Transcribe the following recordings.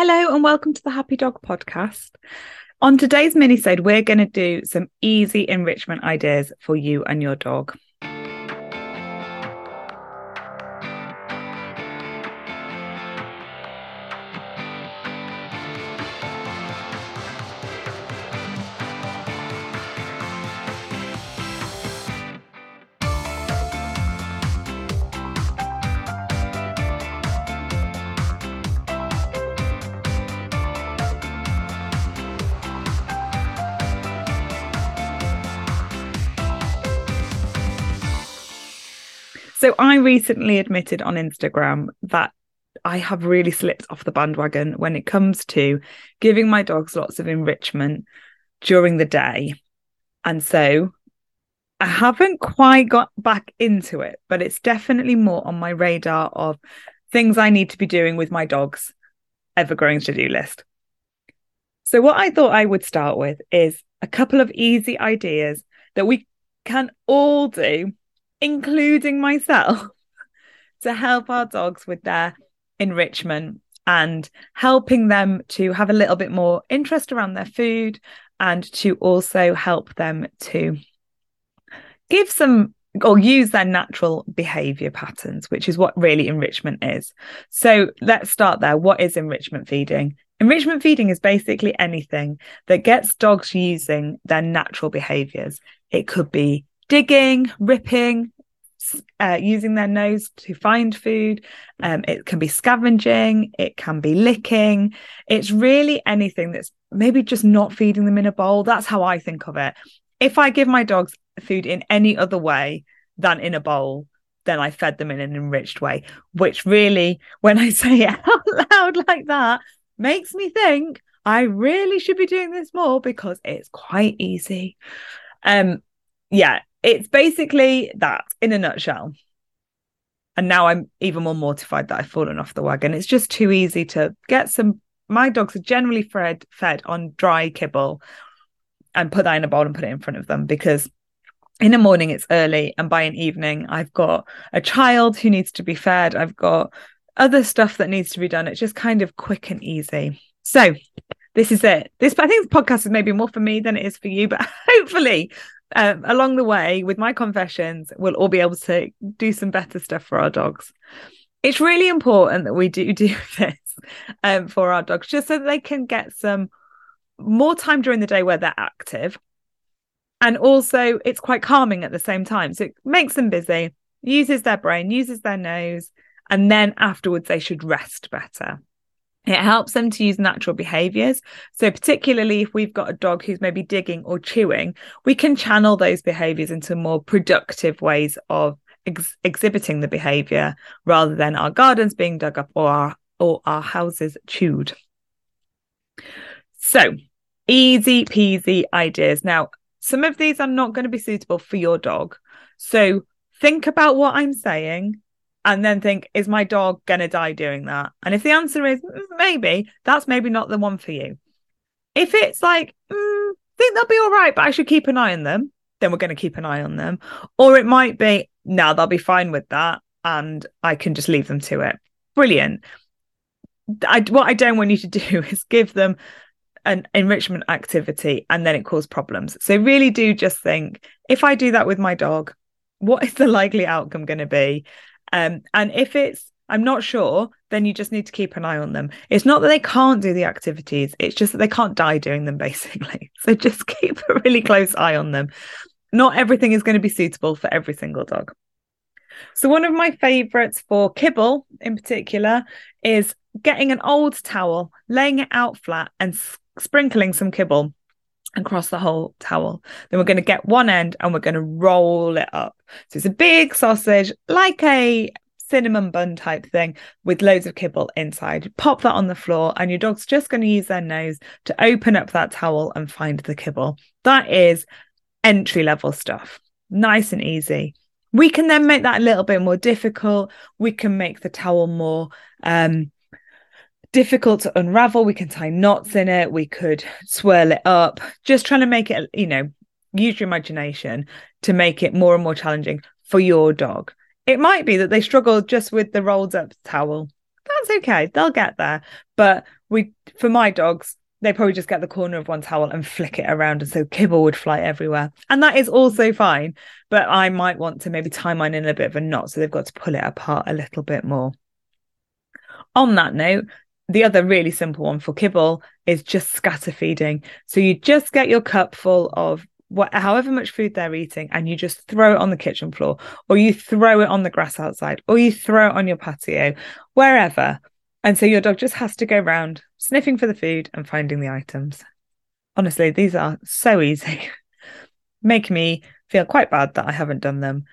Hello and welcome to the Happy Dog Podcast. On today's minisode, we're going to do some easy enrichment ideas for you and your dog. So I recently admitted on Instagram that I have really slipped off the bandwagon when it comes to giving my dogs lots of enrichment during the day. And so I haven't quite got back into it, but it's definitely more on my radar of things I need to be doing with my dogs ever growing to do list. So, what I thought I would start with is a couple of easy ideas that we can all do including myself, to help our dogs with their enrichment and helping them to have a little bit more interest around their food and to also help them to give some or use their natural behavior patterns, which is what really enrichment is. So let's start there. What is enrichment feeding? Enrichment feeding is basically anything that gets dogs using their natural behaviors. It could be digging, ripping, uh, using their nose to find food. Um, it can be scavenging, it can be licking. It's really anything that's maybe just not feeding them in a bowl. That's how I think of it. If I give my dogs food in any other way than in a bowl, then I fed them in an enriched way, which really, when I say it out loud like that, makes me think I really should be doing this more because it's quite easy. Um, yeah, it's basically that in a nutshell. And now I'm even more mortified that I've fallen off the wagon. It's just too easy to get some. My dogs are generally fed fed on dry kibble and put that in a bowl and put it in front of them because in the morning it's early and by an evening I've got a child who needs to be fed. I've got other stuff that needs to be done. It's just kind of quick and easy. So this is it. This I think this podcast is maybe more for me than it is for you, but hopefully um, along the way with my confessions, we'll all be able to do some better stuff for our dogs. It's really important that we do do this um, for our dogs, just so they can get some more time during the day where they're active. And also, it's quite calming at the same time. So it makes them busy, uses their brain, uses their nose, and then afterwards, they should rest better. It helps them to use natural behaviors. So, particularly if we've got a dog who's maybe digging or chewing, we can channel those behaviors into more productive ways of ex- exhibiting the behavior rather than our gardens being dug up or our, or our houses chewed. So, easy peasy ideas. Now, some of these are not going to be suitable for your dog. So, think about what I'm saying and then think, is my dog going to die doing that? And if the answer is mm, maybe, that's maybe not the one for you. If it's like, mm, think they'll be all right, but I should keep an eye on them, then we're going to keep an eye on them. Or it might be, no, they'll be fine with that. And I can just leave them to it. Brilliant. I, what I don't want you to do is give them an enrichment activity and then it cause problems. So really do just think if I do that with my dog, what is the likely outcome going to be? Um, and if it's I'm not sure, then you just need to keep an eye on them. It's not that they can't do the activities, it's just that they can't die doing them, basically. So just keep a really close eye on them. Not everything is going to be suitable for every single dog. So, one of my favorites for kibble in particular is getting an old towel, laying it out flat, and sprinkling some kibble across the whole towel. Then we're going to get one end and we're going to roll it up. So it's a big sausage, like a cinnamon bun type thing with loads of kibble inside. Pop that on the floor, and your dog's just going to use their nose to open up that towel and find the kibble. That is entry level stuff. Nice and easy. We can then make that a little bit more difficult. We can make the towel more um, difficult to unravel. We can tie knots in it. We could swirl it up, just trying to make it, you know, use your imagination to make it more and more challenging for your dog. It might be that they struggle just with the rolled up towel. that's okay. They'll get there. But we, for my dogs, they probably just get the corner of one towel and flick it around. And so kibble would fly everywhere. And that is also fine. But I might want to maybe tie mine in a bit of a knot. So they've got to pull it apart a little bit more. On that note, the other really simple one for kibble is just scatter feeding. So you just get your cup full of what, however much food they're eating, and you just throw it on the kitchen floor, or you throw it on the grass outside, or you throw it on your patio, wherever. And so your dog just has to go around sniffing for the food and finding the items. Honestly, these are so easy. Make me feel quite bad that I haven't done them.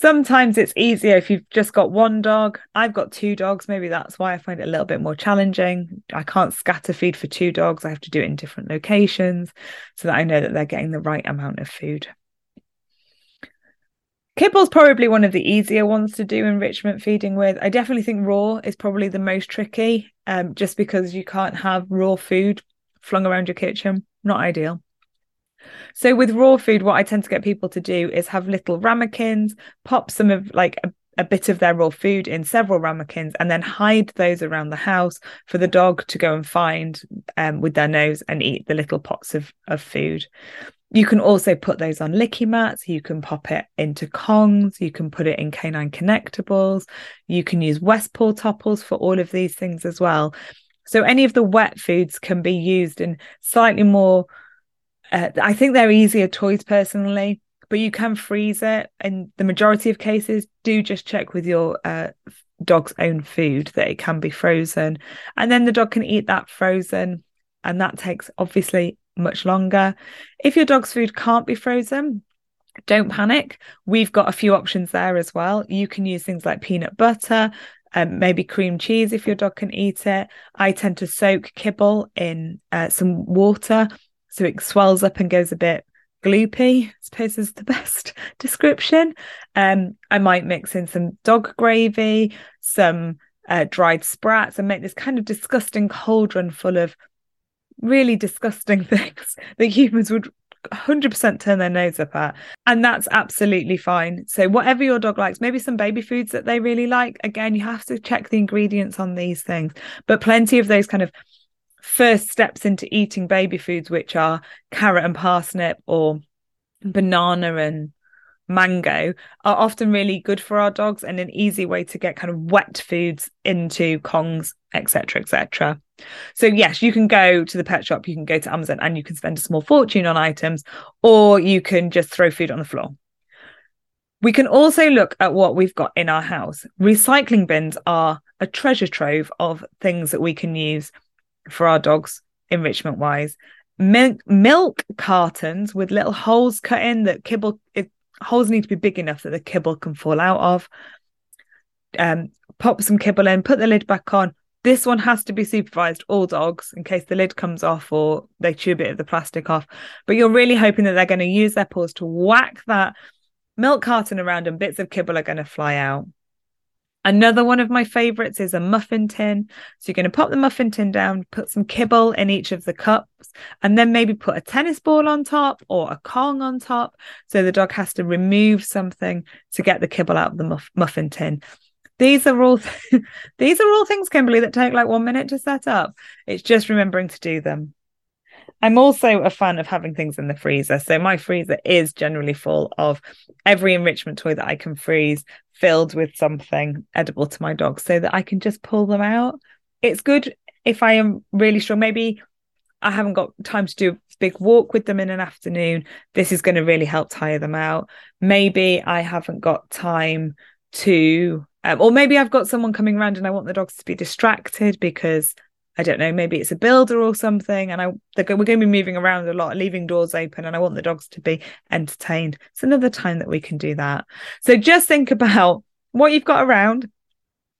Sometimes it's easier if you've just got one dog. I've got two dogs. Maybe that's why I find it a little bit more challenging. I can't scatter feed for two dogs. I have to do it in different locations so that I know that they're getting the right amount of food. Kibble's probably one of the easier ones to do enrichment feeding with. I definitely think raw is probably the most tricky, um, just because you can't have raw food flung around your kitchen. Not ideal. So with raw food, what I tend to get people to do is have little ramekins, pop some of like a, a bit of their raw food in several ramekins, and then hide those around the house for the dog to go and find um, with their nose and eat the little pots of, of food. You can also put those on licky mats. You can pop it into Kongs. You can put it in canine connectables. You can use West Paw Toppls for all of these things as well. So any of the wet foods can be used in slightly more uh, I think they're easier toys personally, but you can freeze it. And the majority of cases, do just check with your uh, dog's own food that it can be frozen. And then the dog can eat that frozen. And that takes obviously much longer. If your dog's food can't be frozen, don't panic. We've got a few options there as well. You can use things like peanut butter, um, maybe cream cheese if your dog can eat it. I tend to soak kibble in uh, some water so it swells up and goes a bit gloopy, I suppose is the best description. Um, I might mix in some dog gravy, some uh, dried sprats, and make this kind of disgusting cauldron full of really disgusting things that humans would 100% turn their nose up at. And that's absolutely fine. So, whatever your dog likes, maybe some baby foods that they really like. Again, you have to check the ingredients on these things, but plenty of those kind of first steps into eating baby foods, which are carrot and parsnip or banana and mango, are often really good for our dogs and an easy way to get kind of wet foods into Kongs, etc., etc. So yes, you can go to the pet shop, you can go to Amazon, and you can spend a small fortune on items, or you can just throw food on the floor. We can also look at what we've got in our house. Recycling bins are a treasure trove of things that we can use for our dogs enrichment wise milk milk cartons with little holes cut in that kibble it, holes need to be big enough that the kibble can fall out of. Um pop some kibble in put the lid back on. This one has to be supervised all dogs in case the lid comes off or they chew a bit of the plastic off. But you're really hoping that they're going to use their paws to whack that milk carton around and bits of kibble are going to fly out Another one of my favorites is a muffin tin. So you're going to pop the muffin tin down, put some kibble in each of the cups, and then maybe put a tennis ball on top or a Kong on top. So the dog has to remove something to get the kibble out of the muff- muffin tin. These are all th- these are all things, Kimberly, that take like one minute to set up. It's just remembering to do them. I'm also a fan of having things in the freezer. So my freezer is generally full of every enrichment toy that I can freeze filled with something edible to my dog so that I can just pull them out. It's good if I am really sure. Maybe I haven't got time to do a big walk with them in an afternoon. This is going to really help tire them out. Maybe I haven't got time to, um, or maybe I've got someone coming around and I want the dogs to be distracted because I don't know, maybe it's a builder or something, and I we're going to be moving around a lot, leaving doors open, and I want the dogs to be entertained. It's another time that we can do that. So just think about what you've got around.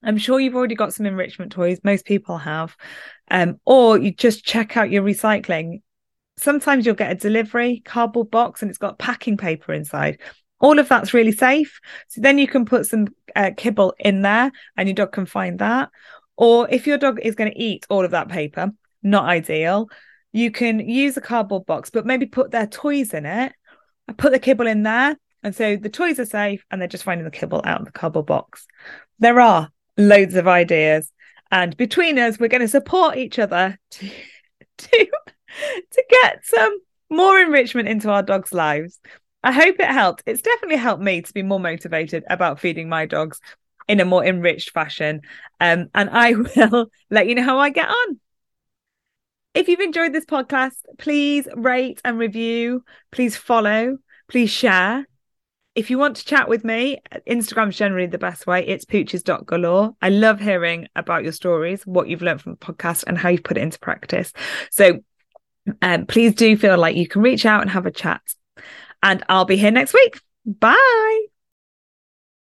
I'm sure you've already got some enrichment toys. Most people have, um, or you just check out your recycling. Sometimes you'll get a delivery cardboard box, and it's got packing paper inside all of that's really safe. So then you can put some uh, kibble in there and your dog can find that. Or if your dog is going to eat all of that paper, not ideal. You can use a cardboard box, but maybe put their toys in it, put the kibble in there. And so the toys are safe and they're just finding the kibble out of the cardboard box. There are loads of ideas. And between us, we're going to support each other to, to, to get some more enrichment into our dogs' lives. I hope it helped. It's definitely helped me to be more motivated about feeding my dogs in a more enriched fashion. Um, and I will let you know how I get on. If you've enjoyed this podcast, please rate and review. Please follow. Please share. If you want to chat with me, Instagram's generally the best way. It's pooches.galore. I love hearing about your stories, what you've learned from the podcast, and how you've put it into practice. So um, please do feel like you can reach out and have a chat. And I'll be here next week. Bye.